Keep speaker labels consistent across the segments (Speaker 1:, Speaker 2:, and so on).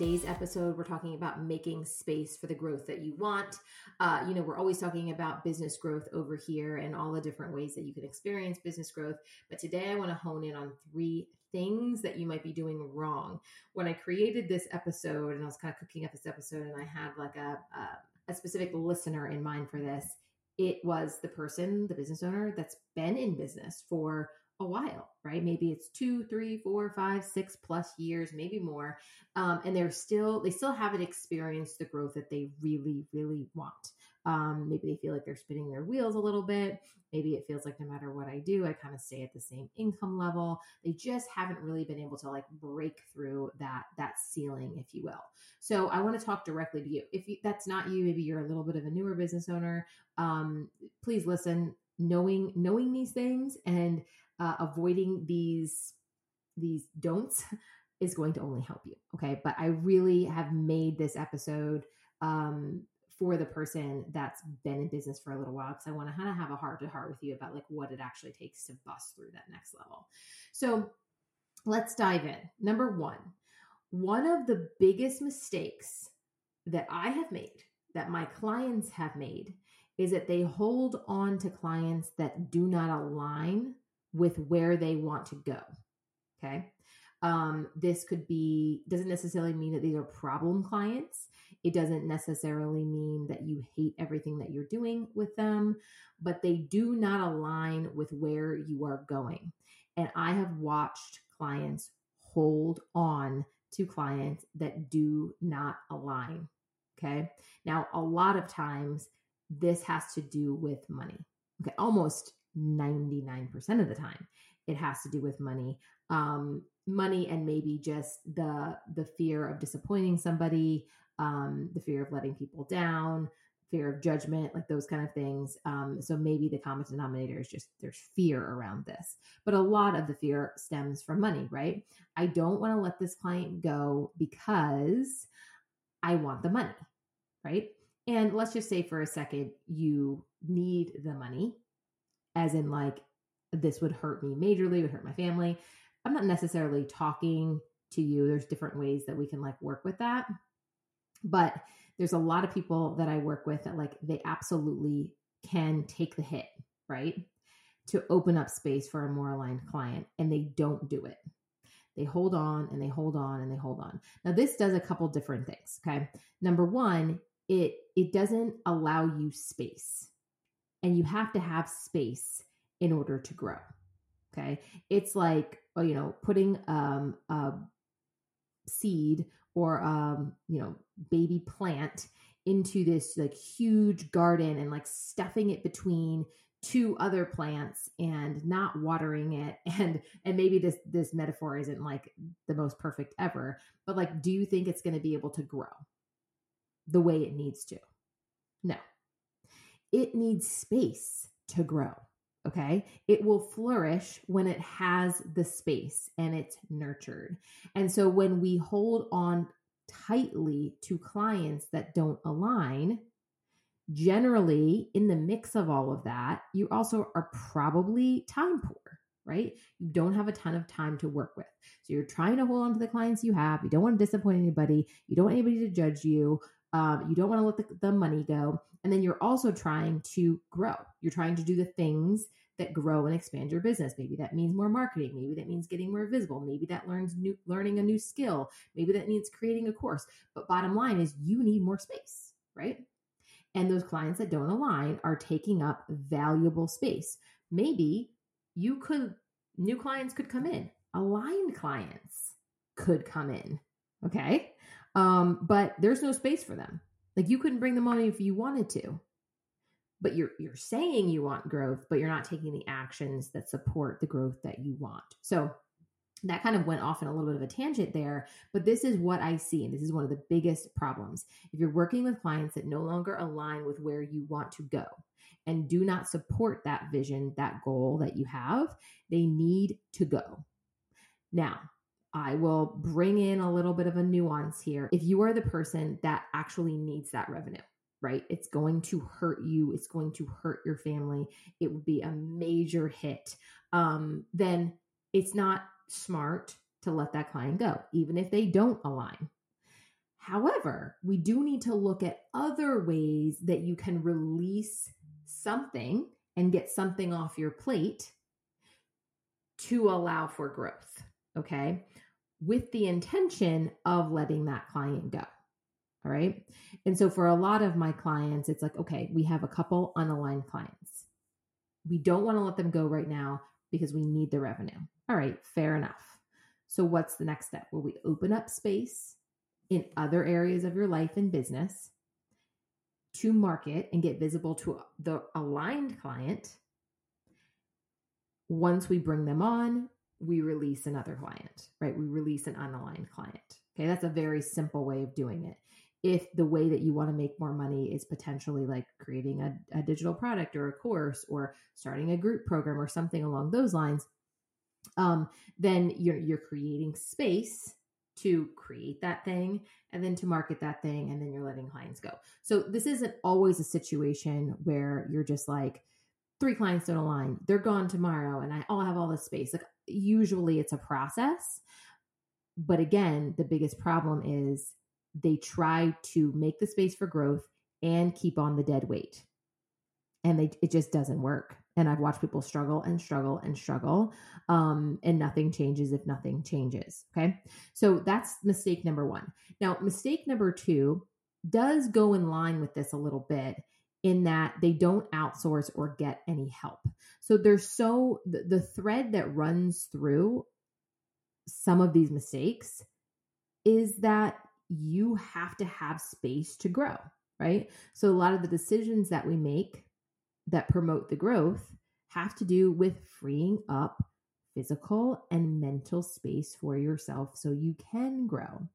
Speaker 1: Today's episode, we're talking about making space for the growth that you want. Uh, you know, we're always talking about business growth over here and all the different ways that you can experience business growth. But today I want to hone in on three things that you might be doing wrong. When I created this episode and I was kind of cooking up this episode and I had like a, a, a specific listener in mind for this, it was the person, the business owner that's been in business for a while, right? Maybe it's two, three, four, five, six plus years, maybe more. Um, and they're still, they still haven't experienced the growth that they really, really want. Um, maybe they feel like they're spinning their wheels a little bit. Maybe it feels like no matter what I do, I kind of stay at the same income level. They just haven't really been able to like break through that that ceiling, if you will. So I want to talk directly to you. If you, that's not you, maybe you're a little bit of a newer business owner. Um, please listen. Knowing knowing these things and uh, avoiding these these don'ts is going to only help you. Okay. But I really have made this episode um, for the person that's been in business for a little while because I want to kind of have a heart to heart with you about like what it actually takes to bust through that next level. So let's dive in. Number one, one of the biggest mistakes that I have made, that my clients have made, is that they hold on to clients that do not align with where they want to go. Okay. Um, this could be, doesn't necessarily mean that these are problem clients. It doesn't necessarily mean that you hate everything that you're doing with them, but they do not align with where you are going. And I have watched clients hold on to clients that do not align. Okay. Now, a lot of times this has to do with money. Okay. Almost 99% of the time. It has to do with money um, money and maybe just the the fear of disappointing somebody um, the fear of letting people down fear of judgment like those kind of things. Um, so maybe the common denominator is just there's fear around this. But a lot of the fear stems from money right? I don't want to let this client go because i want the money right? And let's just say for a second you need the money as in like this would hurt me majorly, would hurt my family. I'm not necessarily talking to you. There's different ways that we can like work with that. But there's a lot of people that I work with that like they absolutely can take the hit, right? To open up space for a more aligned client and they don't do it. They hold on and they hold on and they hold on. Now this does a couple different things, okay? Number 1, it it doesn't allow you space and you have to have space in order to grow. Okay. It's like, oh, you know, putting um, a seed or, um, you know, baby plant into this like huge garden and like stuffing it between two other plants and not watering it and and maybe this this metaphor isn't like the most perfect ever but like do you think it's going to be able to grow the way it needs to no it needs space to grow. Okay. It will flourish when it has the space and it's nurtured. And so when we hold on tightly to clients that don't align, generally in the mix of all of that, you also are probably time poor, right? You don't have a ton of time to work with. So you're trying to hold on to the clients you have. You don't want to disappoint anybody. You don't want anybody to judge you. Um, you don't want to let the, the money go. And then you're also trying to grow. You're trying to do the things that grow and expand your business. Maybe that means more marketing. Maybe that means getting more visible. Maybe that learns new, learning a new skill. Maybe that means creating a course. But bottom line is you need more space, right? And those clients that don't align are taking up valuable space. Maybe you could, new clients could come in, aligned clients could come in. Okay. Um, but there's no space for them. Like you couldn't bring them on if you wanted to. But you're you're saying you want growth, but you're not taking the actions that support the growth that you want. So that kind of went off in a little bit of a tangent there, but this is what I see. And this is one of the biggest problems. If you're working with clients that no longer align with where you want to go and do not support that vision, that goal that you have, they need to go. Now, I will bring in a little bit of a nuance here. If you are the person that actually needs that revenue, right? It's going to hurt you. It's going to hurt your family. It would be a major hit. Um, then it's not smart to let that client go, even if they don't align. However, we do need to look at other ways that you can release something and get something off your plate to allow for growth. Okay. With the intention of letting that client go. All right. And so for a lot of my clients, it's like, okay, we have a couple unaligned clients. We don't want to let them go right now because we need the revenue. All right, fair enough. So, what's the next step? Well, we open up space in other areas of your life and business to market and get visible to the aligned client. Once we bring them on, we release another client, right? We release an unaligned client. Okay, that's a very simple way of doing it. If the way that you want to make more money is potentially like creating a, a digital product or a course or starting a group program or something along those lines, um, then you're you're creating space to create that thing and then to market that thing and then you're letting clients go. So this isn't always a situation where you're just like three clients don't align, they're gone tomorrow and I all have all this space. Like usually it's a process. But again, the biggest problem is they try to make the space for growth and keep on the dead weight. And they it just doesn't work and I've watched people struggle and struggle and struggle, um, and nothing changes if nothing changes. Okay, so that's mistake number one. Now, mistake number two does go in line with this a little bit in that they don't outsource or get any help. So there's so the, the thread that runs through some of these mistakes is that you have to have space to grow, right? So a lot of the decisions that we make that promote the growth have to do with freeing up physical and mental space for yourself so you can grow.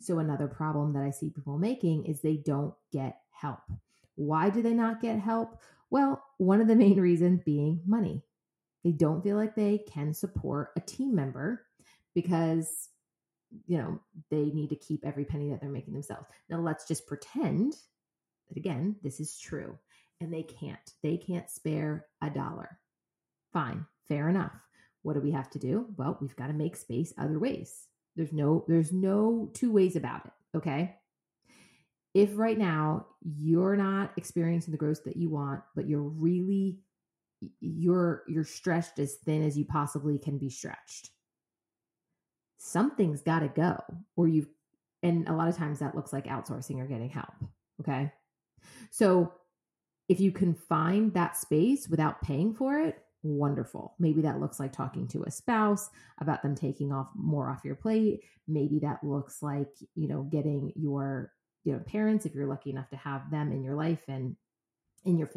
Speaker 1: So, another problem that I see people making is they don't get help. Why do they not get help? Well, one of the main reasons being money. They don't feel like they can support a team member because, you know, they need to keep every penny that they're making themselves. Now, let's just pretend that, again, this is true and they can't. They can't spare a dollar. Fine, fair enough. What do we have to do? Well, we've got to make space other ways. There's no there's no two ways about it, okay? If right now you're not experiencing the growth that you want, but you're really you're you're stretched as thin as you possibly can be stretched. Something's got to go or you've and a lot of times that looks like outsourcing or getting help, okay? So if you can find that space without paying for it, wonderful. Maybe that looks like talking to a spouse about them taking off more off your plate. Maybe that looks like, you know, getting your, you know, parents, if you're lucky enough to have them in your life and in your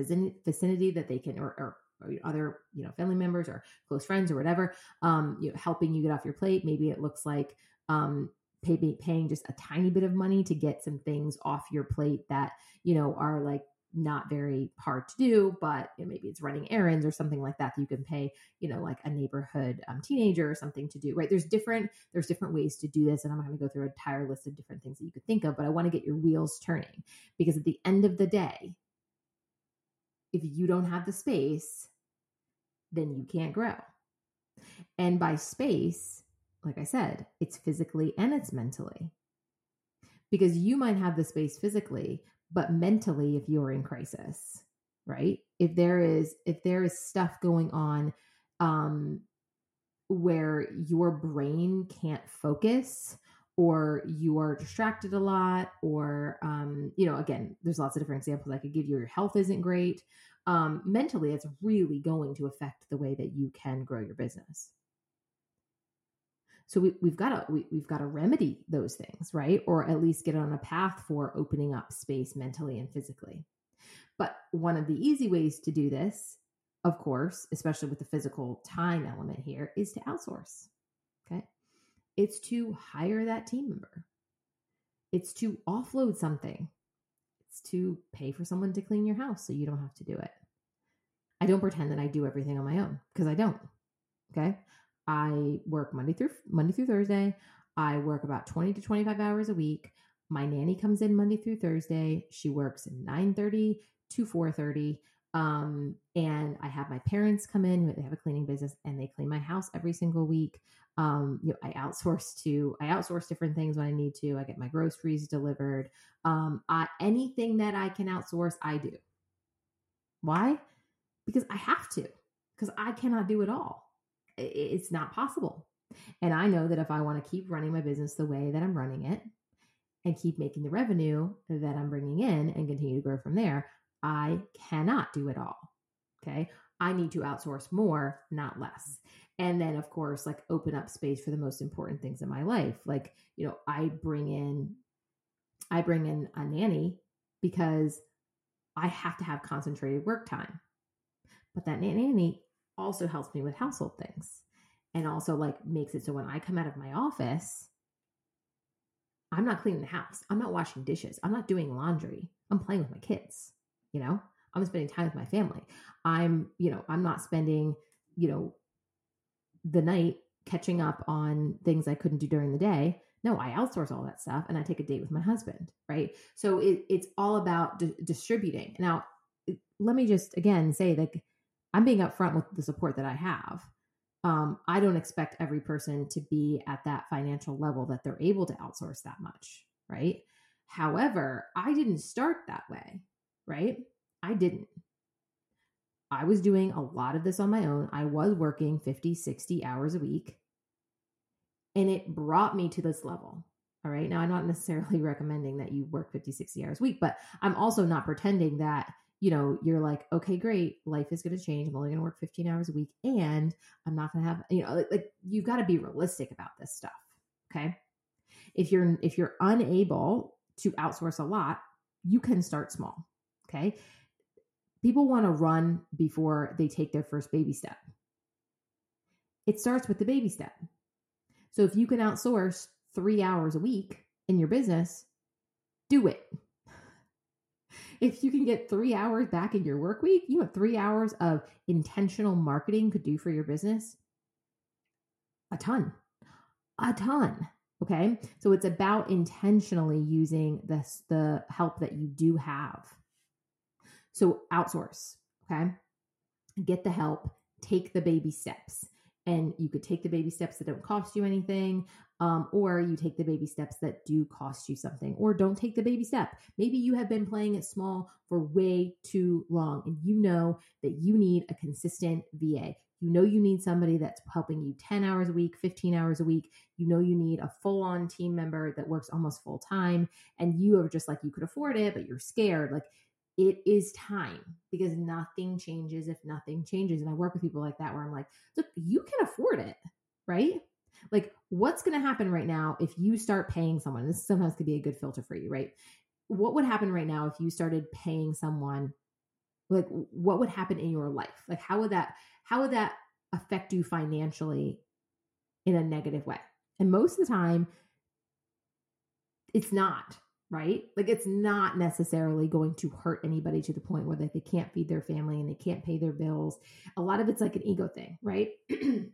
Speaker 1: vicinity that they can, or, or, or other, you know, family members or close friends or whatever, um, you know, helping you get off your plate. Maybe it looks like, um, pay, paying just a tiny bit of money to get some things off your plate that, you know, are like not very hard to do, but you know, maybe it's running errands or something like that that you can pay, you know, like a neighborhood um, teenager or something to do, right? There's different there's different ways to do this, and I'm not going to go through an entire list of different things that you could think of, but I want to get your wheels turning because at the end of the day, if you don't have the space, then you can't grow. And by space, like I said, it's physically and it's mentally. Because you might have the space physically, but mentally if you're in crisis right? If there is if there is stuff going on um where your brain can't focus or you are distracted a lot or um you know again there's lots of different examples i could give you. Your health isn't great. Um mentally it's really going to affect the way that you can grow your business so we, we've got to we, we've got to remedy those things, right? Or at least get on a path for opening up space mentally and physically. But one of the easy ways to do this, of course, especially with the physical time element here, is to outsource. Okay, it's to hire that team member. It's to offload something. It's to pay for someone to clean your house so you don't have to do it. I don't pretend that I do everything on my own because I don't. Okay? I work Monday through Monday through Thursday. I work about 20 to 25 hours a week. My nanny comes in Monday through Thursday. She works 9:30 to 4:30. Um, and I have my parents come in, they have a cleaning business and they clean my house every single week. Um, you know, I outsource to, I outsource different things when I need to. I get my groceries delivered. Um, I, anything that I can outsource, I do. Why? Because I have to, because I cannot do it all. It's not possible. And I know that if I want to keep running my business the way that I'm running it and keep making the revenue that I'm bringing in and continue to grow from there, I cannot do it all. Okay. I need to outsource more, not less. And then, of course, like open up space for the most important things in my life. Like, you know, I bring in, I bring in a nanny because I have to have concentrated work time. But that nanny also helps me with household things and also like makes it so when I come out of my office, I'm not cleaning the house. I'm not washing dishes. I'm not doing laundry. I'm playing with my kids you know i'm spending time with my family i'm you know i'm not spending you know the night catching up on things i couldn't do during the day no i outsource all that stuff and i take a date with my husband right so it, it's all about di- distributing now let me just again say like i'm being upfront with the support that i have um, i don't expect every person to be at that financial level that they're able to outsource that much right however i didn't start that way right? I didn't. I was doing a lot of this on my own. I was working 50, 60 hours a week. And it brought me to this level. All right. Now, I'm not necessarily recommending that you work 50, 60 hours a week, but I'm also not pretending that, you know, you're like, okay, great. Life is going to change. I'm only going to work 15 hours a week and I'm not going to have, you know, like, like you've got to be realistic about this stuff. Okay. If you're, if you're unable to outsource a lot, you can start small. Okay. People want to run before they take their first baby step. It starts with the baby step. So if you can outsource three hours a week in your business, do it. If you can get three hours back in your work week, you know three hours of intentional marketing could do for your business? A ton. A ton. Okay. So it's about intentionally using this the help that you do have. So outsource, okay? Get the help, take the baby steps. And you could take the baby steps that don't cost you anything, um, or you take the baby steps that do cost you something, or don't take the baby step. Maybe you have been playing it small for way too long, and you know that you need a consistent VA. You know you need somebody that's helping you 10 hours a week, 15 hours a week. You know you need a full on team member that works almost full time, and you are just like you could afford it, but you're scared. Like it is time because nothing changes if nothing changes. And I work with people like that where I'm like, look, you can afford it, right? Like, what's going to happen right now if you start paying someone? This sometimes could be a good filter for you, right? What would happen right now if you started paying someone? Like, what would happen in your life? Like, how would that, how would that affect you financially in a negative way? And most of the time, it's not right? Like it's not necessarily going to hurt anybody to the point where they can't feed their family and they can't pay their bills. A lot of it's like an ego thing, right?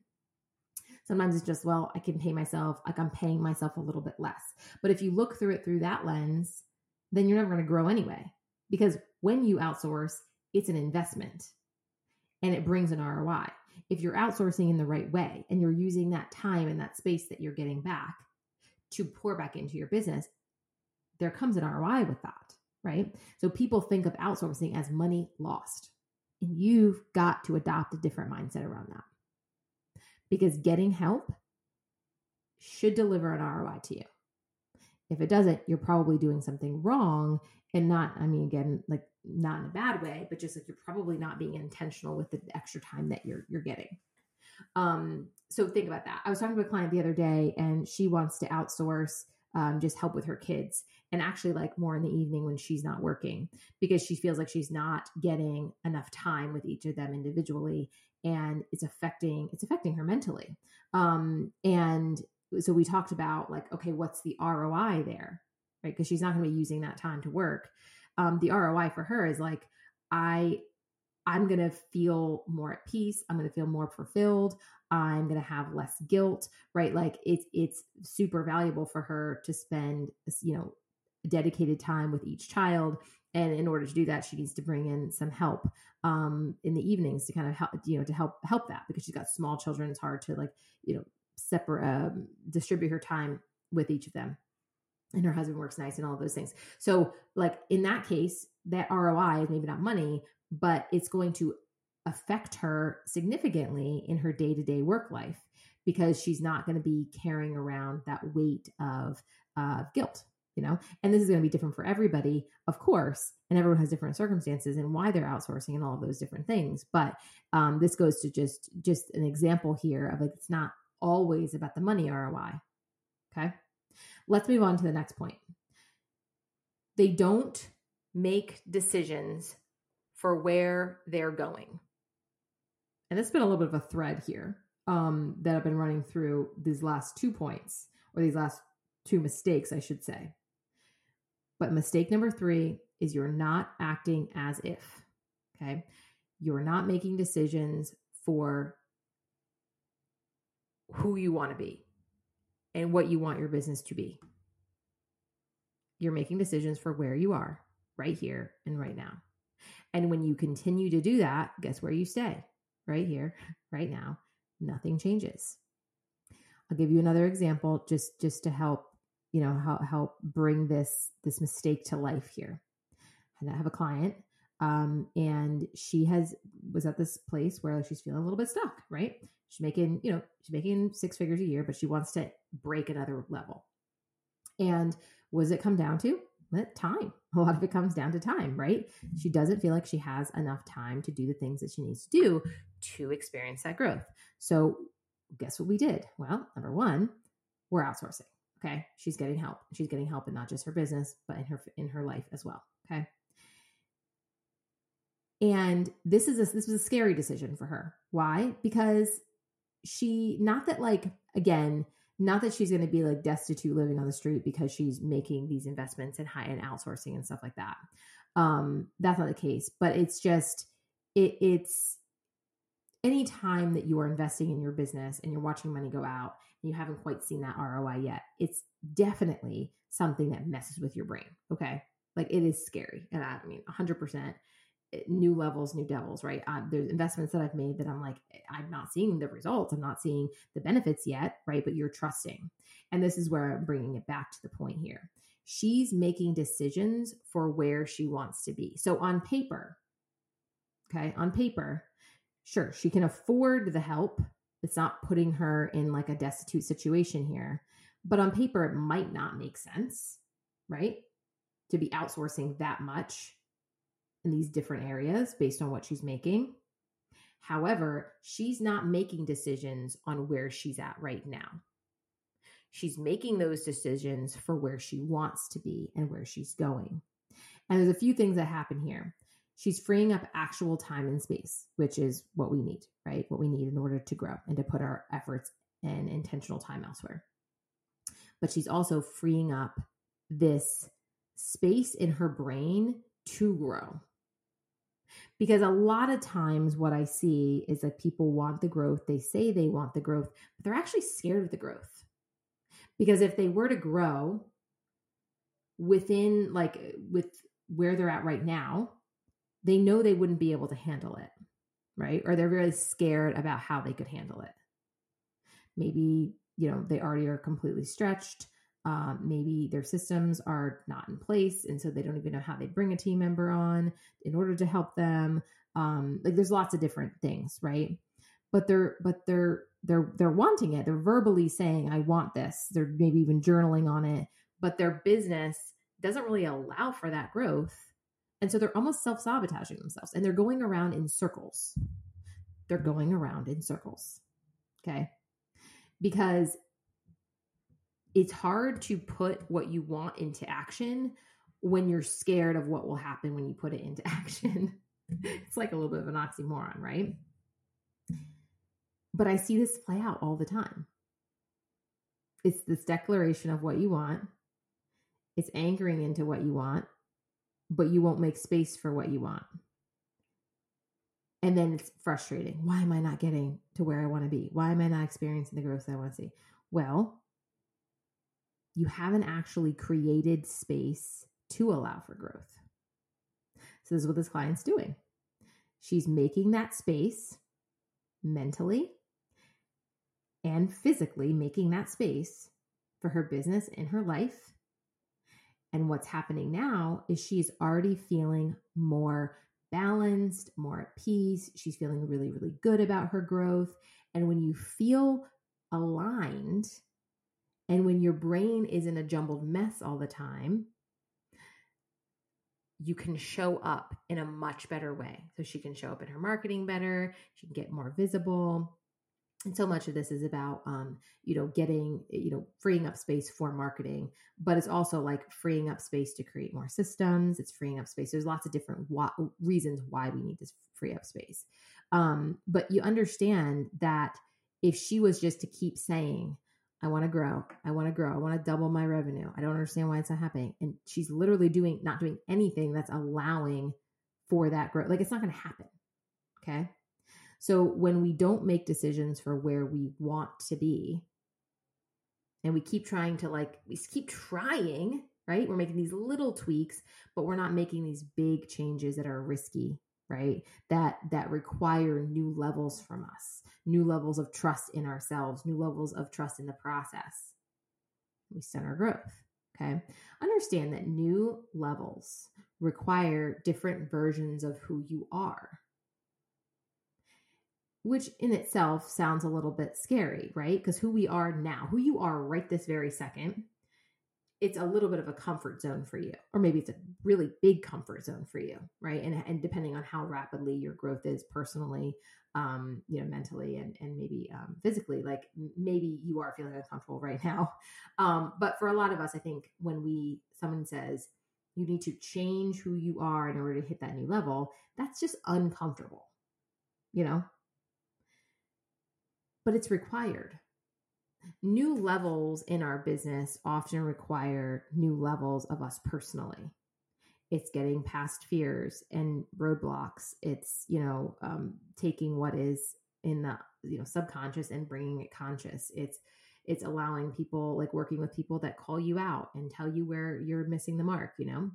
Speaker 1: Sometimes it's just, well, I can pay myself, like I'm paying myself a little bit less. But if you look through it through that lens, then you're never going to grow anyway. Because when you outsource, it's an investment and it brings an ROI. If you're outsourcing in the right way and you're using that time and that space that you're getting back to pour back into your business, there comes an ROI with that, right? So people think of outsourcing as money lost. And you've got to adopt a different mindset around that. Because getting help should deliver an ROI to you. If it doesn't, you're probably doing something wrong and not, I mean, again, like not in a bad way, but just like you're probably not being intentional with the extra time that you're you're getting. Um, so think about that. I was talking to a client the other day and she wants to outsource um, just help with her kids and actually like more in the evening when she's not working because she feels like she's not getting enough time with each of them individually and it's affecting it's affecting her mentally um and so we talked about like, okay, what's the ROI there? Right. Because she's not going to be using that time to work. Um, the ROI for her is like, I I'm going to feel more at peace. I'm going to feel more fulfilled. I'm going to have less guilt, right? Like it's it's super valuable for her to spend, you know, dedicated time with each child and in order to do that she needs to bring in some help um, in the evenings to kind of help you know to help help that because she's got small children it's hard to like you know separate um, distribute her time with each of them. And her husband works nice and all those things. So like in that case that roi is maybe not money but it's going to affect her significantly in her day-to-day work life because she's not going to be carrying around that weight of uh, guilt you know? And this is going to be different for everybody of course and everyone has different circumstances and why they're outsourcing and all of those different things. But um, this goes to just just an example here of like it's not always about the money roi okay? Let's move on to the next point. They don't make decisions for where they're going. And it's been a little bit of a thread here um, that i've been running through these last two points or these last two mistakes i should say but mistake number three is you're not acting as if, okay? You're not making decisions for who you want to be and what you want your business to be. You're making decisions for where you are right here and right now. And when you continue to do that, guess where you stay? Right here, right now. Nothing changes. I'll give you another example just just to help you know help help bring this this mistake to life here. And i have a client um, and she has was at this place where she's feeling a little bit stuck right? She's making you know she's making six figures a year but she wants to break another level. And was it come down to? Time. A lot of it comes down to time right? She doesn't feel like she has enough time to do the things that she needs to do to experience that growth. So guess what we did? Well number one we're outsourcing Okay. She's getting help. She's getting help in not just her business, but in her in her life as well. Okay. And this is a, this was a scary decision for her. Why? Because she not that like again, not that she's going to be like destitute living on the street because she's making these investments in high end outsourcing and stuff like that. Um, that's not the case, but it's just it, it's any time that you are investing in your business and you're watching money go out and you haven't quite seen that ROI yet, it's definitely something that messes with your brain. Okay. Like it is scary. And I, mean, 100% eh, new levels, new devils, right? Uh, there's investments that I've made that I'm like, eh, I'm not seeing the results. I'm not seeing the benefits yet, right? But you're trusting. And this is where I'm bringing it back to the point here. She's making decisions for where she wants to be. So on paper, okay, on paper, sure, she can afford the help it's not putting her in like a destitute situation here. But on paper, it might not make sense, right? To be outsourcing that much in these different areas based on what she's making. However, she's not making decisions on where she's at right now. She's making those decisions for where she wants to be and where she's going. And there's a few things that happen here she's freeing up actual time and space, which is what we need, right? What we need in order to grow and to put our efforts and intentional time elsewhere. But she's also freeing up this space in her brain to grow. Because a lot of times, what I see is that people want the growth. They say they want the growth, but they're actually scared of the growth. Because if they were to grow within, like, with where they're at right now, they know they wouldn't be able to handle it, right? Or they're really scared about how they could handle it. Maybe, you know, they already are completely stretched. Um, maybe their systems are not in place. And so they don't even know how they bring a team member on in order to help them. Um, like there's lots of different things, right? But they're, but they're, they're, they're wanting it. They're verbally saying, I want this. They're maybe even journaling on it, but their business doesn't really allow for that growth and so they're almost self sabotaging themselves and they're going around in circles. They're going around in circles. Okay. Because it's hard to put what you want into action when you're scared of what will happen when you put it into action. it's like a little bit of an oxymoron, right? But I see this play out all the time. it's this declaration of what you want. It's anchoring into what you want, but you won't make space for what you want. And then it's frustrating. Why am I not getting to where I want to be? Why am I not experiencing the growth that I want to see? Well, you haven't actually created space to allow for growth. So, this is what this client's doing. She's making that space mentally and physically, making that space for her business and her life. And what's happening now is she's already feeling more balanced, more at peace. She's feeling really, really good about her growth. And when you feel aligned, and when your brain is in a jumbled mess all the time, you can show up in a much better way. So she can show up in her marketing better, she can get more visible. And so much of this is about, um, you know, getting, you know, freeing up space for marketing, but it's also like freeing up space to create more systems. It's freeing up space. There's lots of different reasons why we need to free up space. Um, but you understand that if she was just to keep saying, I want to grow. I want to grow. I want to double my revenue. I don't understand why it's not happening. And she's literally doing, not doing anything that's allowing for that growth. Like it's not going to happen. Okay. So when we don't make decisions for where we want to be, and we keep trying to like, we keep trying, right? We're making these little tweaks, but we're not making these big changes that are risky, right? That that require new levels from us new levels of trust in ourselves, new levels of trust in the process. We center growth. Okay. Understand that new levels require different versions of who you are, which in itself sounds a little bit scary, right? Because who we are now, who you are right this very second, it's a little bit of a comfort zone for you or maybe it's a really big comfort zone for you right? And, and depending on how rapidly your growth is personally um you know mentally and and maybe um physically like maybe you are feeling uncomfortable right now. Um but for a lot of us i think when we someone says you need to change who you are in order to hit that new level that's just uncomfortable you know but it's required. New levels in our business often require new levels of us personally. It's getting past fears and roadblocks. It's you know um, taking what is in the you know subconscious and bringing it conscious. It's it's allowing people like working with people that call you out and tell you where you're missing the mark you know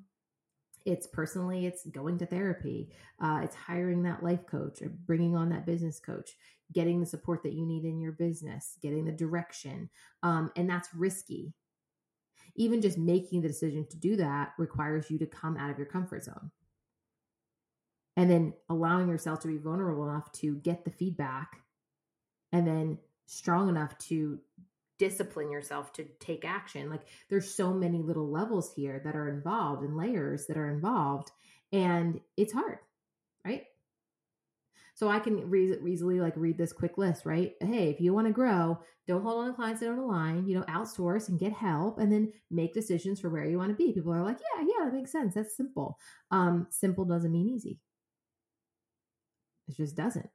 Speaker 1: it's personally it's going to therapy uh, it's hiring that life coach or bringing on that business coach getting the support that you need in your business getting the direction um, and that's risky. Even just making the decision to do that requires you to come out of your comfort zone. And then allowing yourself to be vulnerable enough to get the feedback and then strong enough to discipline yourself to take action. Like there's so many little levels here that are involved and layers that are involved and it's hard, right? So I can re- easily like read this quick list, right? Hey, if you want to grow, don't hold on to clients that don't align, you know, outsource and get help and then make decisions for where you want to be. People are like, yeah, yeah, that makes sense. That's simple. Um, simple doesn't mean easy. It just doesn't.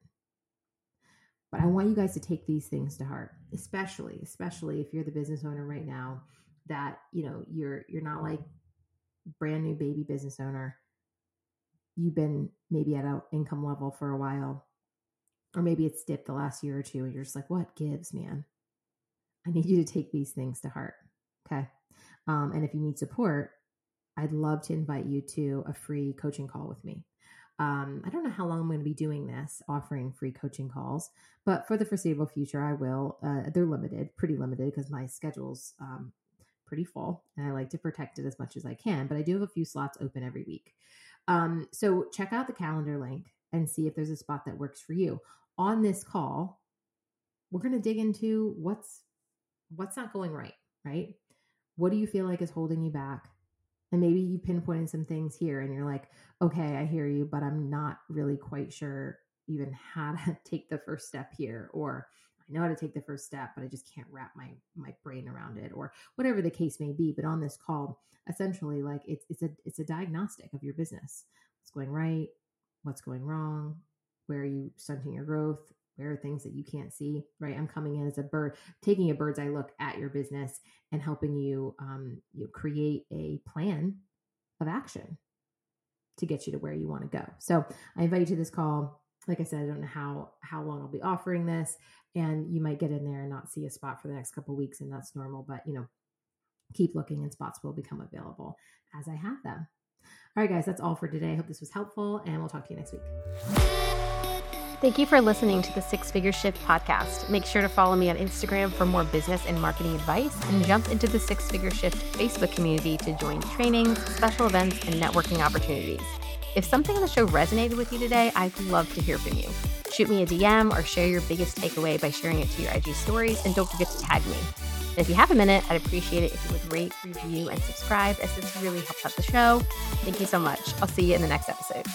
Speaker 1: But I want you guys to take these things to heart, especially, especially if you're the business owner right now that, you know, you're you're not like brand new baby business owner. You've been maybe at an income level for a while, or maybe it's dipped the last year or two, and you're just like, what gives, man? I need you to take these things to heart. Okay. Um, and if you need support, I'd love to invite you to a free coaching call with me. Um, I don't know how long I'm going to be doing this, offering free coaching calls, but for the foreseeable future, I will. Uh, they're limited, pretty limited, because my schedule's um, pretty full, and I like to protect it as much as I can. But I do have a few slots open every week. Um, so check out the calendar link and see if there's a spot that works for you. On this call, we're going to dig into what's what's not going right. Right? What do you feel like is holding you back? And maybe you pinpointed some things here and you're like, okay, I hear you, but I'm not really quite sure even how to take the first step here. Or I know how to take the first step, but I just can't wrap my my brain around it, or whatever the case may be. But on this call, essentially like it's it's a it's a diagnostic of your business. What's going right, what's going wrong, where are you stunting your growth, where are things that you can't see, right? I'm coming in as a bird, taking a bird's eye look at your business and helping you, um, you create a plan of action to get you to where you want to go. So I invite you to this call. Like I said, I don't know how how long I'll be offering this, and you might get in there and not see a spot for the next couple weeks, and that's normal. But you know, keep looking, and spots will become available as I have them. All right, guys, that's all for today. I hope this was helpful, and we'll talk to you next week.
Speaker 2: Thank you for listening to the Six Figure Shift podcast. Make sure to follow me on Instagram for more business and marketing advice and jump into the Six Figure Shift Facebook community to join trainings, special events, and networking opportunities. If something in the show resonated with you today, I'd love to hear from you. Shoot me a DM or share your biggest takeaway by sharing it to your IG stories, and don't forget to tag me. And if you have a minute, I'd appreciate it if you would rate, review, and subscribe, as this really helps out the show. Thank you so much. I'll see you in the next episode.